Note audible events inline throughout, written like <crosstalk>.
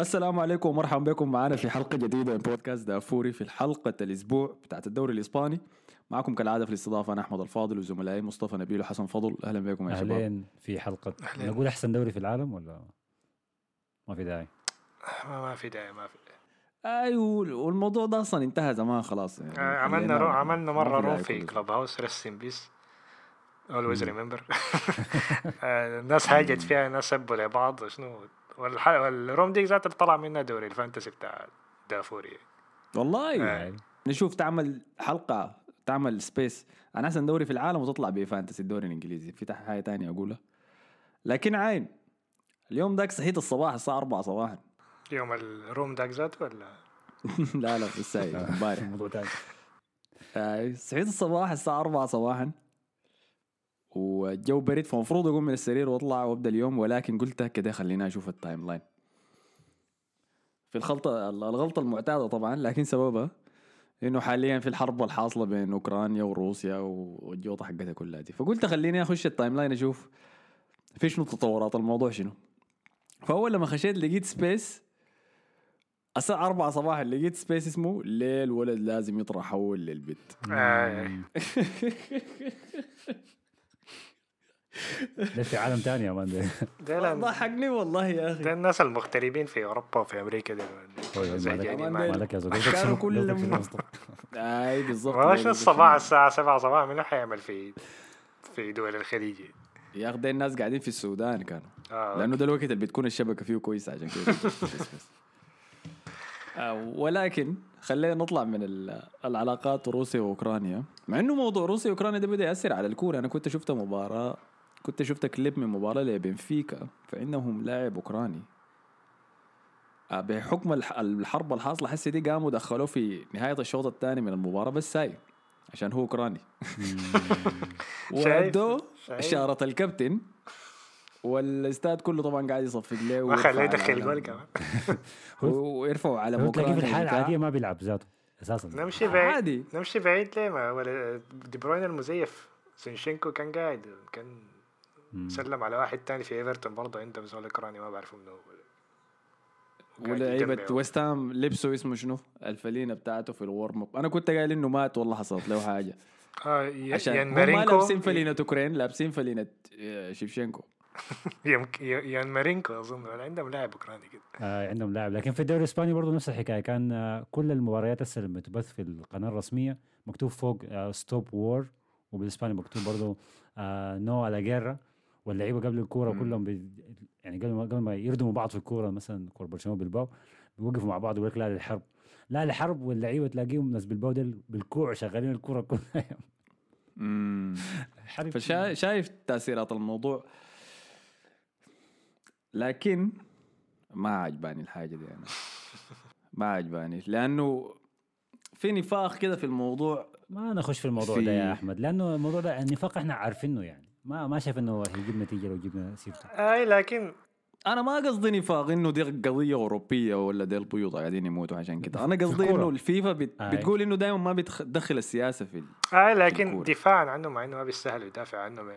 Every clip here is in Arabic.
السلام عليكم ومرحبا بكم. معنا في حلقة جديدة من بودكاست دافوري في الحلقة الأسبوع بتاعت الدوري الإسباني. معكم كالعادة في الاستضافة أنا أحمد الفاضل وزملائي مصطفى نبيل وحسن فضل. أهلا بكم يا شباب. أهلين في حلقة. أهلين. نقول أحسن دوري في العالم ولا ما في داعي؟ ما, ما في داعي ما في أيوه والموضوع ده أصلا انتهى زمان خلاص يعني. آه، عملنا رو عملنا مرة room في. Clubhouse rest in peace always remember الناس هاجت فيها ناس سبوا لبعض شنو؟ والح- وال room دي ذات طلع منها دوري ال fantasy بتاع دافوري. والله. آه. نشوف تعمل حلقة تعمل space عن أحسن دوري في العالم وتطلع ب fantasy الدوري الإنجليزي. في حاجة تانية اقولها لكن عين اليوم داك صحيت الصباح الساعة 4 صباحا. يوم الروم داك ذاته ولا؟ <laughs> لا لا لسه <laughs> امبارح. موضوع ثاني آه، صحيت الصباح الساعة 4 صباحا. والجو برد فمفروض أقوم من السرير وأطلع وأبدأ اليوم ولكن قلت كده خليني أشوف ال timeline. في الخلطة الغلطة المعتادة طبعا لكن سببها إنه حاليا في الحرب الحاصلة بين أوكرانيا وروسيا والجوطة حقتها كلها دي. فقلت خليني أخش ال timeline أشوف في شنو تطورات الموضوع شنو. فأول لما خشيت لقيت space الساعة 4 صباحا لقيت space اسمه ليه الولد لازم يطرح حول للبيت. <laughs> <laughs> ده في عالم ثاني يا مان. ده ده ضحكني والله يا ده أخي الناس المغتربين في أوروبا وفي أمريكا دي مالك. يا زول كانوا كلهم- أي بالضبط ما شو الصباح الساعة 7 صباح منو حيعمل في في دول الخليج. يا أخي دي الناس قاعدين في السودان كانوا. آه. لأنه ده الوقت اللي بتكون الشبكة فيه كويسة عشان كده آه، ولكن خلينا نطلع من ال- العلاقات روسيا وأوكرانيا. مع إنه موضوع روسيا وأوكرانيا ده بدا يأثر على الكورة. أنا كنت شفت مباراة كنت شفت كليب من مباراة لبنفيكا فعندهم لاعب أوكراني آه، بحكم الح- الحرب الحاصلة حسي دي قاموا دخلوه في نهاية الشوط الثاني من المباراة بس ساي عشان هو؟ <laughs> وادوه شايف؟ إشارة الكابتن والإستاد كله طبعا قاعد يصفق له خليه يدخل. جول كمان <laughs> ويرفعوا هو تلاقيه في الحالة بتاع- العاديه ما بيلعب ذاته أساسا نمشي بعيد عادي نمشي بعيد ليه ما ولا دي بروين المزيف سينشينكو كان قاعد كان. سلم على واحد تاني في إيفرتون برضه عنده زول اوكراني ما بعرفه منه هو. قاعد ولعيبة يدمع. ويست هام لبسوا اسمه شنو؟ الفلينة بتاعته في الورم. اب أنا كنت قايل إنه مات والله حصلت له حاجة. <laughs> آه ي- عشان يان ما مارينكو؟ لابسين فلينة اوكرين لابسين فلينة آه، شيفشينكو. <laughs> يم- ي- يارمولينكو أظن. ولا عندهم لاعب أوكراني كده. آه عندهم لاعب. لكن في الدوري الإسباني برضه نفس الحكاية. كان آه كل المباريات هسه لما تبث في القناة الرسمية مكتوب فوق آه stop war وبالإسباني مكتوب برضه آه no a la guerra واللعيبة قبل الكورة كلهم بي يعني قبل ما قبل ما يردموا بعض في الكورة مثلا كورة برشلونة بلباو بيوقفوا مع بعض ويقول لك لا للحرب. لا لحرب واللعيبة تلاقيهم ناس بلباو ديل بالكوع شغالين الكورة كلها. امم فشايف تأثيرات الموضوع. لكن ما عجباني الحاجة دي أنا. ما عجباني. لأنه في نفاق كده في الموضوع. ما نخش في الموضوع في- ده يا أحمد لأنه الموضوع ده النفاق إحنا عارفينه يعني. ما ما شايف إنه هيجيب نتيجة لو جبنا سيرته أي لكن أنا ما قصدي نفاق إنه دي قضية أوروبية ولا دي البيوض قاعدين يموتوا عشان كده أنا قصدي. إنه الفيفا بت... آي. بتقول إنه دائما ما بتدخل السياسة في ال... أي لكن. دفاعا عنه مع إنه ما بيستاهل يدافع عنه ما.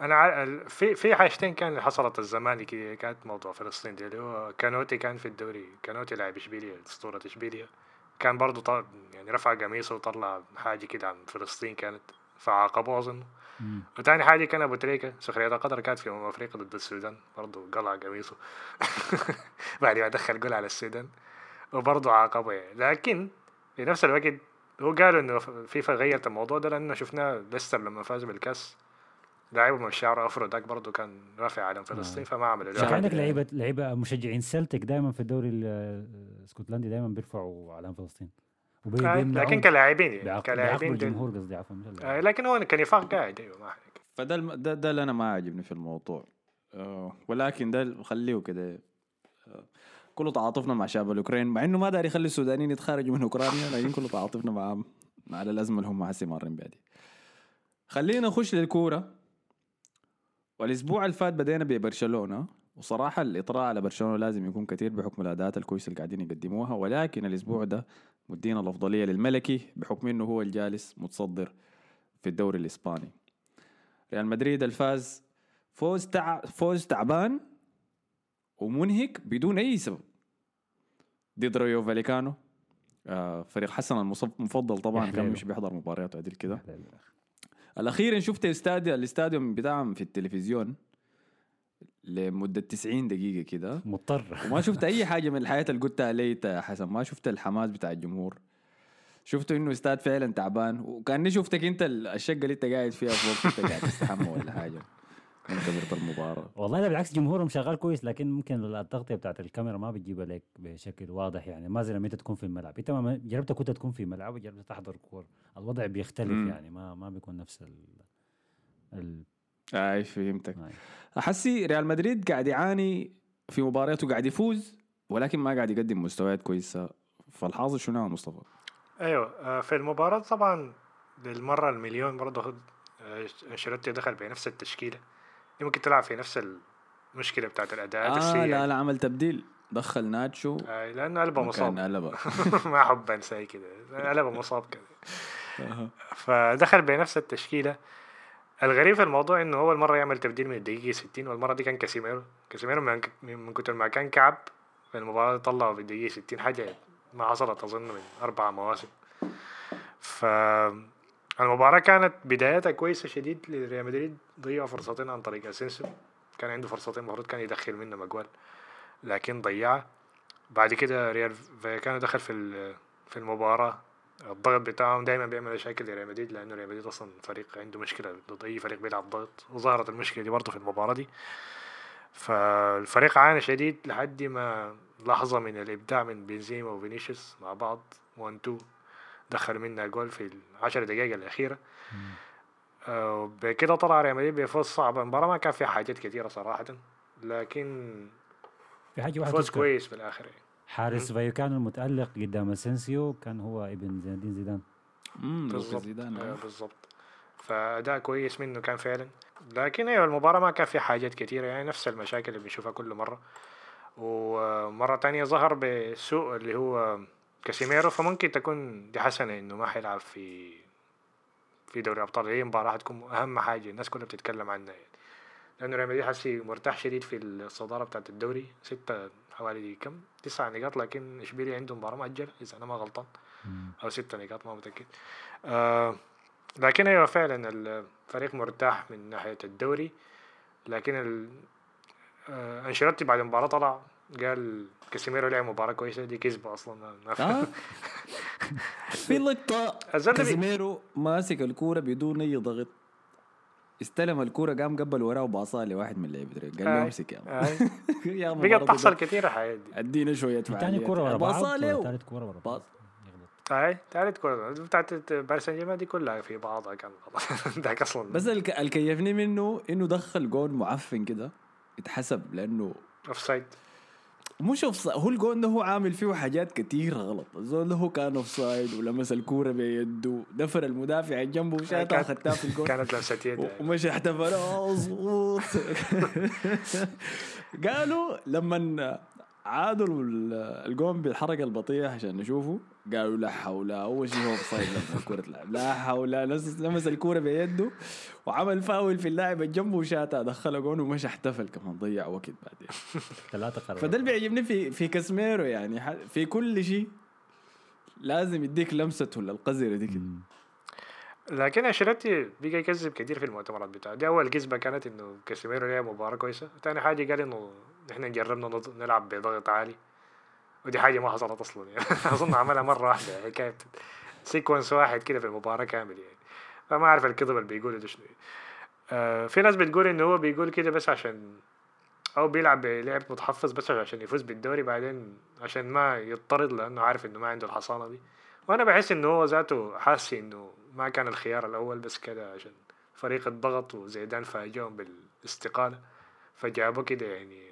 أنا ع- في في حاجتين كان حصلت الزمالك كانت موضوع فلسطين دي اللي هو كانوتي كان في الدوري كانوتي لاعب اشبيليا أسطورة اشبيليا كان برضه طل... يعني رفع قميصه وطلع حاجة كده عن فلسطين كانت فعاقبوه أظن. وتاني حاجة كان أبو تريكة سخرية القدر كانت في أمم أفريقيا ضد السودان برضه قلع قميصه. <laughs> بعد ما دخل جول على السودان وبرضه عاقبه يعني. لكن في نفس الوقت هو قالوا إنه فيفا غيرت الموضوع ده لأنه شفناه ليستر لما فاز بالكاس لاعبه من شعره أفرو داك برضه كان رافع علم فلسطين فما عملوا له شايف حاجة. عندك لعيبه لعيبة مشجعين سلتك دائما في الدوري ال- الإسكتلندي دائما بيرفعوا علام فلسطين؟ آه، لكن كلاعبين يعني كلاعبين الجمهور قصدي عفوا آه،. لكن هو كنفاق قاعد أيوه ما عليك. فده الم... ده, ده اللي أنا ما عاجبني في الموضوع آه ولكن ده خليه كده آه كله تعاطفنا مع شعب الاوكران مع إنه ما داري يخلي السودانيين يتخرجوا من أوكرانيا لكن كله تعاطفنا معهم على الأزمة اللي هم هسه مارين بها دي خلينا نخش للكورة والأسبوع اللي فات بدينا ببرشلونة وصراحة الإطراء على برشلونة لازم يكون كثير بحكم الأداءات الكويسه اللي قاعدين يقدموها ولكن الأسبوع ده مدينا الأفضلية للملكي بحكم إنه هو الجالس متصدر في الدوري الإسباني ريال مدريد الفاز فوز تع... فوز تعبان ومنهك بدون أي سبب ضد رايو فاليكانو آه فريق حسن المفضل طبعا كان. مش بيحضر مباريات عدل كده. الأخير شفت استاديو الإستاديوم بتاعهم في التلفزيون لمدة 90 دقيقة كده. مضطر. وما شفت أي <laughs> حاجة من الحاجات اللي قلتها لي يا حسن. ما شفت الحماس بتاع الجمهور. شفت إنه استاد فعلا تعبان. وكأني شفتك أنت ال- الشقة اللي أنت قاعد فيها فوق. انت قاعد تستحمى ولا حاجة. انتظرت المباراة. والله لا بالعكس جمهورهم شغال كويس لكن ممكن التغطية بتاعت الكاميرا ما بتجيبها لك بشكل واضح يعني. ما زي لما أنت تكون في الملعب. أنت ما جربت كنت تكون في ملعب وجربت تحضر كور. الوضع بيختلف. يعني. ما ما بيكون نفس ال ال أي فهمتك. أحسي ريال مدريد قاعد يعاني في مبارياته قاعد يفوز ولكن ما قاعد يقدم مستويات كويسة. فالحاصل شنو يا مصطفى؟ أيوه آه، في المباراة طبعا للمرة المليون برضه آه، أنشيلوتي دخل بنفس التشكيلة. دي ممكن تلعب في نفس المشكلة بتاعت الأداءات آه السيئة لا لا عمل تبديل. دخل ناتشو. آه، لأنه قلبه مصاب. ألبا <laughs> ما أحب أنساه كده. <laughs> قلبه مصاب كده. فدخل بنفس التشكيلة. الغريب في الموضوع إنه اول مره يعمل تبديل من الدقيقة 60 والمرة دي كان كاسيميرو. كاسيميرو من, كتر ما كان كعب في المباراة طلعه في الدقيقة 60 حاجة ما حصلت أظن من أربع مواسم. ف المباراة كانت بدايتها كويسة شديد لريال مدريد ضيع فرصتين عن طريق أسينسيو. كان عنده فرصتين المفروض كان يدخل منهم اجوال لكن ضيعها بعد كده رايو فاليكانو دخل في في المباراة. الضغط بتاعهم دايما بيعمل مشاكل لريال مدريد لأنه ريال مدريد أصلا فريق عنده مشكلة ضد أي فريق بيلعب ضغط وظهرت المشكلة دي برضه في المباراة دي فالفريق عانى شديد لحد ما لحظة من الإبداع من بنزيما وفينيسيوس مع بعض 1 2 دخلوا منها جول في العشر دقائق الأخيرة آه، بكده طلع ريال مدريد بفوز صعب المباراة ما كان فيها حاجات كثيره صراحة لكن في حاجة واحدة فوز. كويس في الآخر يعني. حارس فاليكانو المتألق قدام أسينسيو كان هو ابن زين الدين زيدان امم بالضبط. زيدان أيوة آه. بالضبط. فأداء كويس منه كان فعلا. لكن أيوة المباراة ما كان فيها حاجات كتيرة يعني نفس المشاكل اللي بنشوفها كل مرة. ومرة تانية ظهر بسوء اللي هو كاسيميرو فممكن تكون دي حسنة إنه ما حيلعب في في دوري أبطال. هي مباراة حتكون أهم حاجة الناس كلها بتتكلم عنها يعني. لأنه ريال مدريد حسي مرتاح شديد في الصدارة بتاعت الدوري. ستة حوالي كم؟ تسعة نقاط لكن إشبيليا عنده مباراة مؤجلة إذا أنا ما غلطان. أو ستة نقاط ما متأكد. آه لكن أيوه فعلا الفريق مرتاح من ناحية الدوري. لكن ال... آه أنشيلوتي بعد المباراة طلع قال كاسيميرو لعب مباراة كويسة دي كذبة أصلا. ما في- آه. <laughs> في لقطة كازيميرو ماسك الكورة بدون أي ضغط. استلم الكورة قام قبل وراه وباصها لواحد من لعيبة ريال. قال له. امسك يا. <laughs> يا بقت تحصل كثير الحاجات دي ادينا شوية تاني فعاليات. كورة ورا بعض باصها له ثالث كورة ورا بعض. هاي ثالث كورة بتاعت باريس سان جيرمان دي كلها في بعضها كان غلط <laughs> ذاك أصلا بس الك... الكيفني منه إنه دخل جون معفن كده اتحسب لأنه offside مش off هو الجون ده هو عامل فيه حاجات كتير غلط. الزول ده هو كان offside ولمس الكورة بيده دفر المدافع جنبه وشاتها كانت- خدتها في الجون. كانت لمسة يد و- يعني. ومشي احتفل آه، <laughs> قالوا لما عادوا ال- الجون بالحركة البطيئة عشان نشوفه. قالوا لا حول أول شيء هو offside لما الكورة تلعب. لا حول لمس لمس الكورة بيده وعمل فاول في اللاعب اللي جنبه وشاتها دخل جون ومشى احتفل كمان ضيع وقت بعدين. <laughs> ثلاثة قرارات. فده اللي بيعجبني في في كاسميرو يعني. ح- في كل شيء لازم يديك لمسته القذرة دي كده. لكن أنشيلوتي بقى يكذب كتير في المؤتمرات بتاعه. دي أول كذبة كانت إنه كاسيميرو لعب مباراة كويسة. تاني حاجة قال إنه إحنا جربنا نلعب بضغط عالي. ودي حاجة ما حصلت أصلا يعني. <laughs> أظن عملها مرة واحدة حكايه سيكونس واحد كده في المباراة كامل يعني. فما أعرف الكذب اللي بيقوله ده شنو. آه في ناس بتقول إنه هو بيقول كده بس عشان أو بيلعب بلعب متحفظ بس عشان يفوز بالدوري بعدين عشان ما يضطرد لأنه عارف إنه ما عنده الحصانة دي. وأنا بحس إنه هو ذاته حاسس إنه ما كان الخيار الأول بس كده عشان فريق الضغط وزيدان فاجئهم بالاستقالة. فجابوا كده يعني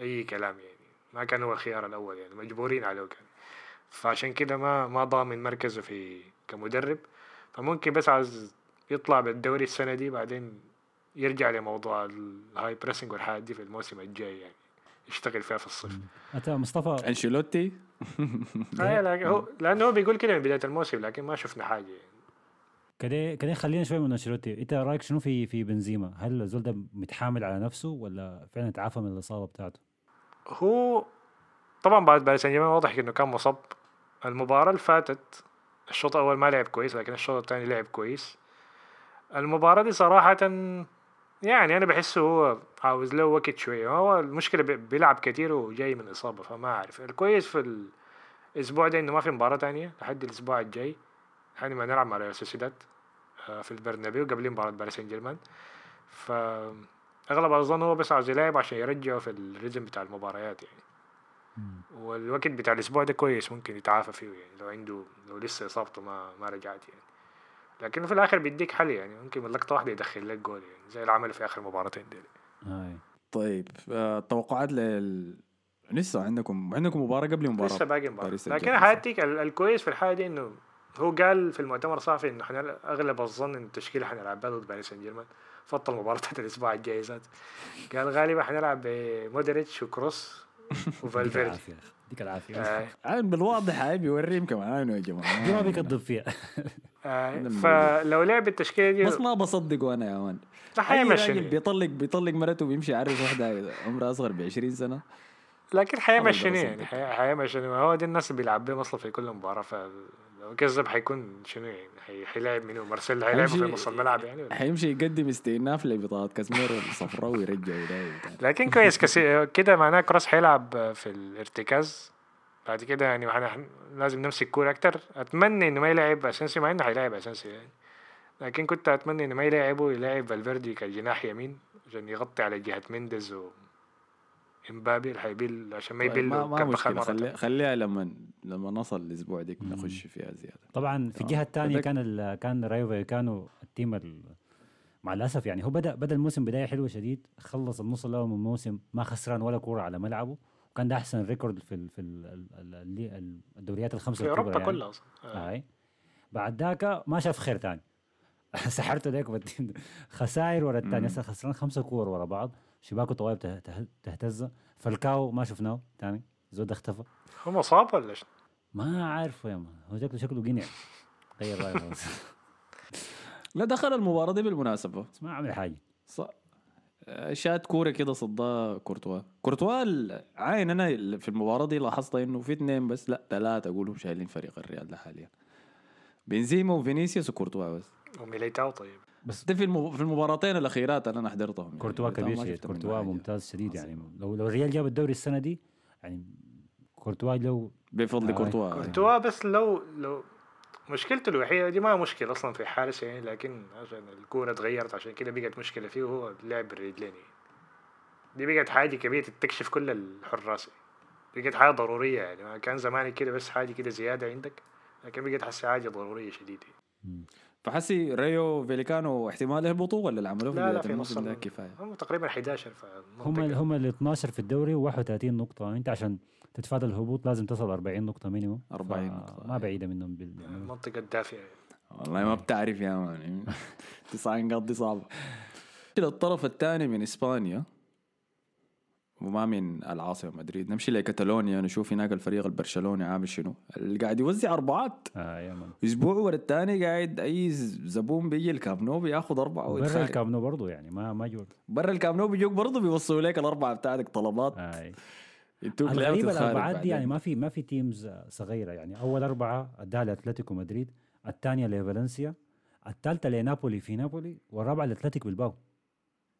أي كلام يعني. ما كان هو الخيار الأول يعني مجبورين عليه كان. فعشان كده ما ما ضامن مركزه في كمدرب. فممكن بس عايز يطلع بالدوري السنة دي بعدين يرجع لموضوع ال high pressing والحاجات دي في الموسم الجاي يعني. يشتغل فيها في الصيف. انت مصطفى؟ أنشيلوتي؟ آه لكن هو لأنه هو بيقول كده من بداية الموسم لكن ما شفنا حاجة يعني. كده كده خلينا شوي من أنشيلوتي. أنت رأيك شنو في في بنزيما؟ هل الزول ده متحامل على نفسه ولا فعلا تعافى من الإصابة بتاعته؟ هو طبعا بعد باريس سان جيرمان واضح إنه كان مصاب. المباراة اللي فاتت الشوط الأول ما لعب كويس لكن الشوط الثاني لعب كويس. المباراة دي صراحة يعني أنا بحسه هو عاوز له وقت شوية. هو المشكلة بي- بيلعب كتير وجاي من إصابة فما أعرف. الكويس في الأسبوع ده إنه ما في مباراة تانية لحد الأسبوع الجاي. لحد ما نلعب مع ريال سوسيداد آه، في البرنابيو قبل مباراة باريس سان جيرمان ف أغلب اظن هو بس عاوز يلعب عشان يرجعه في الريتم بتاع المباريات يعني. والوقت بتاع الأسبوع ده كويس ممكن يتعافى فيه يعني لو عنده لو لسه إصابته ما ما رجعت يعني. لكن في الآخر بيديك حل يعني ممكن من لقطة واحدة يدخل لك جول يعني زي اللي عمله في آخر مباراتين دي. طيب آه، توقعات لل لسه عندكم عندكم مباراة قبل مباراة لسه باقي مباراة. لكن ال- الكويس في الحالة دي إنه هو قال في المؤتمر الصحفي إنه إحنا أغلب الظن إن التشكيلة حنلعب بها ضد باريس سان جيرمان. فضل المباراه بتاعت <laughs> الأسبوع الجاي ذات. قال غالبا حنلعب بمودريتش وكروس <laughs> وفالفيردي. العافية يديك العافية. آه، عين بالواضح هاي بيوريهم كمان يا جماعة. دي <laughs> ما بيكذب فيها. آه، فلو لعب التشكيلة دي بس ما بصدقه أنا يا man أي حيمشي راجل بيطلق بيطلق مرته وبيمشي يعرس واحدة عمرها أصغر ب 20 سنة. لكن حيمشيني أبدا يعني بصدق. حي- حيمشيني ما هو دي الناس اللي بيلعب بيهم أصلا في كل مباراة فلو كذب حيكون شنو يعني؟ حي- حيلاعب منو؟ مارسيلو حيلاعبه في نص الملعب يعني؟ حيمشي يقدم استئناف لبطاقه كازميرو الصفراء ويرجع. لكن كويس كسي... كده معناه كروس حيلعب في الارتكاز. بعد كده يعني إحنا لازم نمسك كورة أكتر. أتمنى إنه ما يلعب اساسي مع إنه حيلاعب اساسي يعني. لكن كنت أتمنى إنه ما يلعبه يلعب فالفيردي كجناح يمين عشان يغطي على جهة مينديز و امبابي اللي حيبيل عشان ما يبيل ما, ما مشكلة خلي. خليها لما لما نصل الأسبوع ديك نخش فيها زيادة طبعا في آه. الجهة الثانية كان ال- كان رايو فايكانو ال team ال- مع الأسف يعني هو بدا بدأ الموسم بداية حلوة شديد خلص النص الأول من الموسم ما خسران ولا كورة على ملعبه وكان ده أحسن record في ال في ال ال ال ال الدوريات الخمسة في أوروبا يعني. كلها أصلا آه. هاي بعد ذاك ما شاف خير تاني <laughs> سحرته ليك. خسائر ورا الثاني. هسه خسران خمسة كور ورا بعض شباكه طوال ته- ته- تهتز. فالكاو ما شفناه تاني. زود اختفى. هو مصاب ولا؟ ما عارفه يا مان. هو شكله شكله قنع. غير رأيه خلاص لا دخل المباراة دي بالمناسبة. بس ما عمل حاجة. ص... آه، شات كورة كده صدها كورتوا. كورتوا عاين أنا في المباراة دي لاحظت إنه في اثنين بس. لا ثلاثة اقولهم شايلين فريق الريال ده حاليا. بنزيما وفينيسيوس وكورتوا بس. وميليتاو طيب. بس ده في. في المباراتين الأخيرات اللي أنا حضرتهم يعني. كورتوا كبير شديد كورتوا حاجة. ممتاز شديد يعني. لو لو الريال جاب الدوري السنة دي يعني كورتوا لو بفضل آه. كورتوا كورتوا بس لو لو مشكلته الوحيدة دي ما مشكلة أصلا في حارس يعني لكن عشان الكورة اتغيرت عشان كده بقت مشكلة فيه وهو اللعب بالرجلين يعني. دي بقت حاجة كبيرة تكشف كل الحراس بقت حاجة ضرورية يعني كان زمان كده بس حاجة كده زيادة عندك لكن بقت حسة حاجة ضرورية شديدة فحسي رايو فايكانو احتمال يهبطوا ولا اللي عملوه في لا لا في نص ده كفاية. هم تقريبا 11 في هم هم ال 12 في الدوري و31 نقطة. انت عشان تتفادى الهبوط لازم تصل 40 نقطة minimum 40 ف- نقطة. ما بعيدة منهم بال... المنطقة الدافئة والله ما بتعرف يا man. <laughs> تسع نقاط دي صعبة. الطرف الثاني من إسبانيا وما من العاصمة مدريد. نمشي لكتالونيا نشوف هناك الفريق البرشلوني عامل شنو. اللي قاعد يوزع أربعات. آه يا man. أسبوع ورا الثاني قاعد أي زبون بيجي الكامنو بياخذ أربعة برا ويتخانق. الكامنو برضو يعني ما ما جور برا الكامنو بيجوك برضه بيوصلوا لك الأربعة بتاعتك طلبات. آه. يدوك لعبة الغريب تتخانق الأربعات دي. يعني ما في ما في teams صغيرة يعني. أول أربعة اداها لاتلتيكو مدريد الثانية لفالنسيا الثالثه لنابولي في نابولي والرابعة لأتلتيك بالباو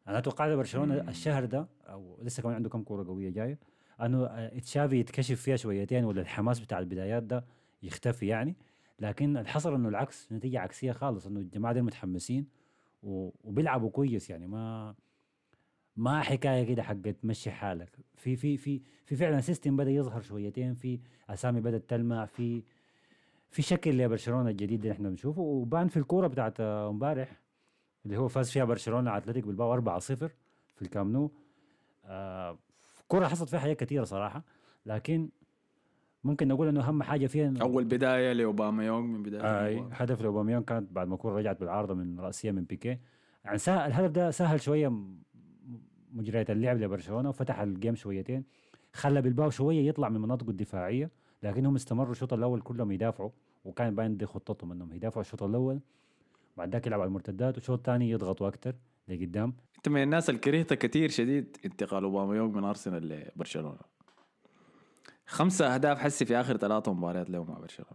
أنا أتوقع برشلونة. الشهر ده أو لسه كمان عنده كم كورة قوية جاية إنه آه، تشافي يتكشف فيها شويتين ولا الحماس بتاع البدايات ده يختفي يعني. لكن الحصر إنه العكس نتيجة عكسية خالص إنه الجماعة دي متحمسين وبيلعبوا كويس يعني. ما ما حكاية كده حقت تمشي حالك. في في في في فعلا سيستم بدأ يظهر شويتين في أسامي بدأت تلمع في في شكل لبرشلونه الجديد اللي إحنا بنشوفه. وبان في الكورة بتاعت آه، امبارح اللي هو فاز فيها برشلونة على اتلتيك بالباو 4-0 في الكام نو. آه كرة حصلت فيها حاجات كثيره صراحة لكن ممكن نقول إنه أهم حاجة فيها أول بداية لأوباميانج من اي المباراة. هدف لاوباميانج كانت بعد ما الكره رجعت بالعارضة من رأسية من بيكي يعني سهل الهدف ده سهل شوية مجريات اللعب لبرشلونة وفتح ال game شويتين خلى بالباو شوية يطلع من مناطقه الدفاعية لكنهم استمروا الشوط الأول كلهم يدافعوا وكان باين دي خطتهم إنهم يدافعوا الشوط الأول. بعد ذاك يلعبوا على المرتدات والشوط الثاني يضغطوا أكثر لقدام. انت من الناس اللي كرهتها كثير شديد انتقال اوباما يونغ من أرسنال لبرشلونة. خمسة أهداف حسي في آخر ثلاثة مباريات له مع برشلونة.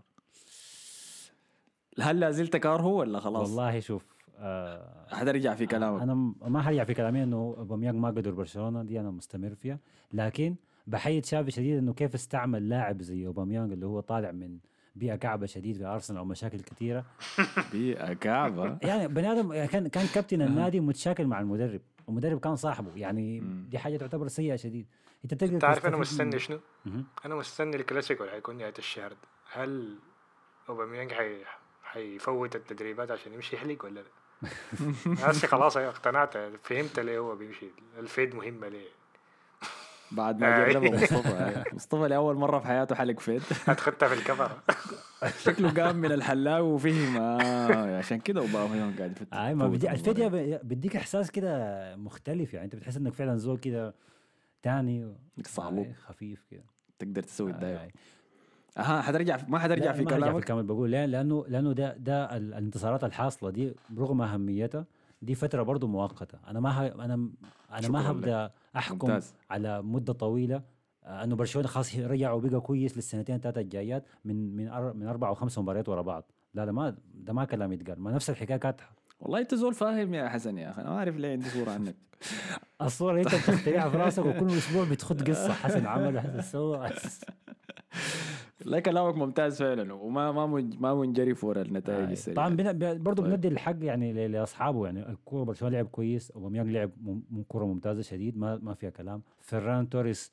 هل لا زلت كارهه ولا خلاص؟ والله شوف آه حترجع في كلامك. أنا ما حرجع في كلامي إنه اوباميانج ما قدر برشلونة دي أنا مستمر فيها. لكن بحيي تشافي شديد إنه كيف استعمل لاعب زي اوباميانج اللي هو طالع من بيئة كعبة شديد في أرسنال ومشاكل كثيره <laughs> بيئة كعبة؟ يعني بني آدم كان كان كابتن النادي متشاكل مع المدرب. والمدرب كان صاحبه. يعني. دي حاجة تعتبر سيئة شديد. أنت تقدر تعرف أنا مستني شنو؟ أنا مستني الكلاسيكو اللي حيكون نهاية الشهر ده. هل أوباميانج حي... حيفوت التدريبات عشان يمشي يحلق ولا لا؟ <laughs> هسه خلاص اقتنعت فهمت ليه هو بيمشي. الفيد مهمة ليه؟ بعد ما آه. جربه <laughs> مصطفى أيوة. مصطفى لأول مرة في حياته حلق فيد هتخدها في الكفر <laughs> شكله قام من الحلاق وفهم آه عشان كده اوباما قاعد يفتح أي ما بدي الفيديو ب- بديك إحساس كده مختلف يعني أنت بتحس إنك فعلا زول كده تاني صعلوك. آي، خفيف كده تقدر تسوي آي، الدايرة آي. أها حترجع ما حترجع في ما هرجع في كلامك الكامل بقول ليه لأنه لأنه ده ده ال- الانتصارات الحاصلة دي رغم أهميتها دي فترة برضه مؤقتة أنا ما ه... أنا أنا ما لك. هبدأ أحكم ممتاز. على مدة طويلة. آه، أنه برشلونة خلاص <laughs> رجع وبقى كويس للسنتين ثلاثة الجايات من من أر... من أربع وخمس مباريات ورا بعض. لا لا ما ده ما كلام يتقال. ما نفس الحكاية كانت والله أنت زول فاهم يا حسن يا أخي. أنا ما أعرف ليه عندي صورة عنك. <laughs> الصورة انت بتخترعها في راسك وكل أسبوع بتخد قصة حسن عمل وحسن سوى. لا كلامك ممتاز فعلا. وما ما ما منجري فور النتائج آه، السريعة. طبعا برضه طيب. بندي الحق يعني لأصحابه يعني. الكورة برشلونة لعب كويس أوباميانج لعب مم- كورة ممتازة شديد ما ما فيها كلام. فران توريس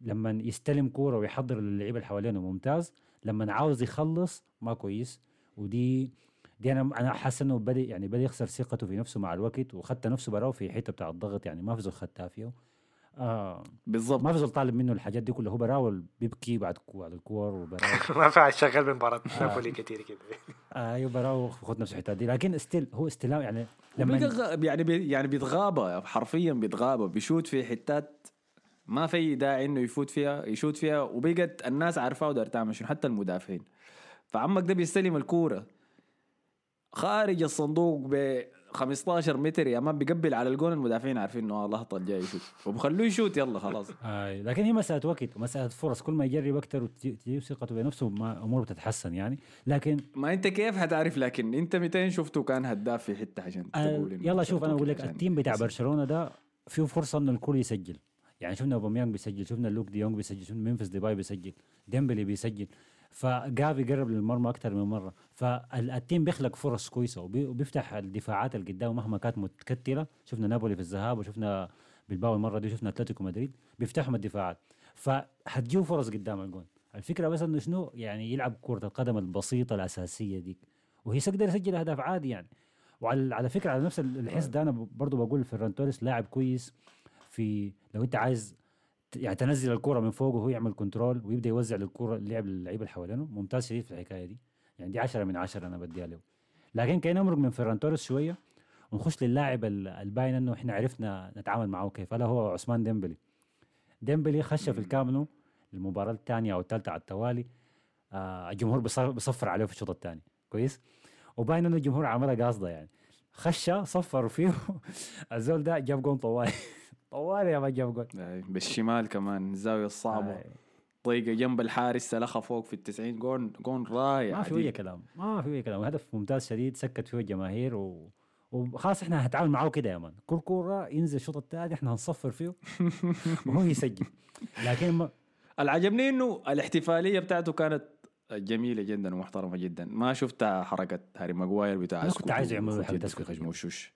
لما يستلم كورة ويحضر اللعيبه اللي حوالينه ممتاز. لما عاوز يخلص ما كويس. ودي دي أنا أنا حاسس إنه بدأ يعني بدأ يخسر ثقته في نفسه مع الوقت وخدت نفسه براه في حتة بتاع الضغط يعني ما في زول خدتها فيه. آه بالضبط. ما في زول طالب منه الحاجات دي كلها هو براول بيبكي بعد كو- بعد الكور وبراول <laughs> ما في شغال بمباراه نابولي كتير كده. <laughs> أيوه براو خد نفسه الحتة دي. لكن still هو استلام يعني لما. يعني بي... يعني بيتغابى حرفيا بيتغابى بيشوت في حتات ما في داعي إنه يفوت فيها يشوت فيها وبقت الناس عارفاه ودار تعمل شنو حتى المدافعين. فعمك ده بيستلم الكورة. خارج الصندوق ب 15 متر يا man بيقبل على الجون المدافعين عارفين إنه الله طل جاي يشوت. وبخلوه يشوت يلا خلاص. <laughs> آه لكن هي مسألة وقت ومسألة فرص. كل ما يجرب أكثر وتجيب ثقته بنفسه ما أموره بتتحسن يعني. لكن ما أنت كيف حتعرف؟ لكن أنت 200 شفته كان هداف في حتة عشان آه تقول يلا شوف أنا أقول لك ال team بتاع. برشلونة ده فيه فرصة إنه الكل يسجل. يعني شفنا أوباميانج بيسجل شفنا لوك ديونج بيسجل شفنا ممفيس ديباي بيسجل ديمبلي بيسجل. فجافي قرب للمرمى أكثر من مرة. فال team بيخلق فرص كويسة وبي- وبيفتح الدفاعات اللي قدامه مهما كانت متكتلة. شفنا نابولي في الذهاب وشفنا بالباو المرة دي شفنا أتلتيكو مدريد. بيفتحهم الدفاعات. فهتجيب فرص قدام الجون. الفكرة بس إنه شنو؟ يعني يلعب كرة القدم البسيطة الأساسية ديك وهي يقدر يسجل أهداف عادي يعني. وعلى على فكرة على نفس الحس ده أنا برضو بقول فيران توريس لاعب كويس. في لو أنت عايز يعني تنزل الكرة من فوق وهو يعمل control ويبدأ يوزع الكرة اللعب للعيبه اللي حوالينه. ممتاز شديد في الحكاية دي. يعني دي 10 من 10 أنا بديها له لكن كي نمرق من فيران توريس شوية. ونخش للاعب ال- الباين إنه إحنا عرفنا نتعامل معه كيف. هذا هو عثمان ديمبلي. ديمبلي خش في الكامنو المباراه الثانية أو الثالثة على التوالي. آه الجمهور بص- بصفر عليه في الشوط الثاني. كويس؟ وباين إنه الجمهور عملها قاصدة يعني. خش صفر فيه. <laughs> الزول ده جاب جون طوالي. طوالي يا ما جاب أي، بالشمال كمان الزاوية الصعبة. آه، ضيقة جنب الحارس سلخها فوق في التسعين جون جون رائع. ما في. اي كلام ما في اي كلام. هدف ممتاز شديد سكت فيه الجماهير و... وخلاص إحنا هنتعامل معاه كده يا man. كل كورة ينزل الشوط الثاني إحنا هنصفر فيه <laughs> وهو يسجل. لكن ما اللي عجبني إنه الاحتفالية بتاعته كانت جميلة جدا ومحترمة جدا. ما شفت حركة هاري ماجواير بتاع كنت اسكت يعملوا وفوت حركة يده اسكت.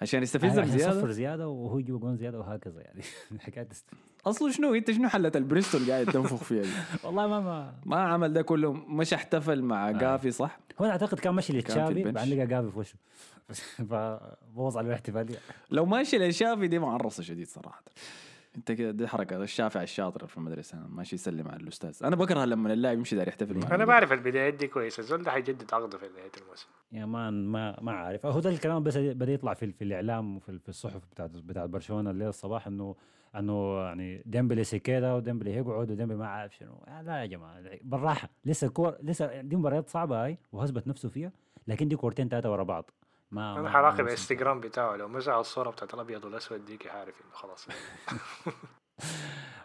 عشان يستفزك زياده صفر زيادة وهو يجيب جون زيادة وهكذا يعني. <laughs> حكاية تست... اصله شنو؟ إنت شنو حلت البريستول قاعد تنفخ فيها دي؟ <laughs> والله ما ما ما عمل ده كله مش احتفل مع جافي صح؟ هو أعتقد كان ماشي لتشافي. بعدين لقى جافي في وشه. <laughs> فبوظ عليه الاحتفالية. لو ماشي لشافي دي معرصة شديد صراحة. انت كده دي حركة الشافع الشاطر في المدرسة ماشي يسلم على الأستاذ. أنا بكره لما اللاعب يمشي داير يحتفل أنا بعرف البدايات دي كويسة الزول ده حيجدد عقده في نهاية الموسم. يا man ما ما عارف هو ده الكلام بس بدأ يطلع في, في الإعلام وفي في الصحف بتاعت بتاعت برشلونة الليلة الصباح انه إنه يعني ديمبلي سكيدا وديمبلي يقعد وديمبلي ما عارف شنو. آه لا يا جماعة بالراحة. لسه الكور لسه دي مباريات صعبة هاي وهثبت نفسه فيها لكن دي كورتين ثلاثة ورا بعض. ما أنا حراقب الإنستغرام بتاعه لو مزع الصورة بتاعت الأبيض والأسود ديك عارف إنه خلاص. <laughs>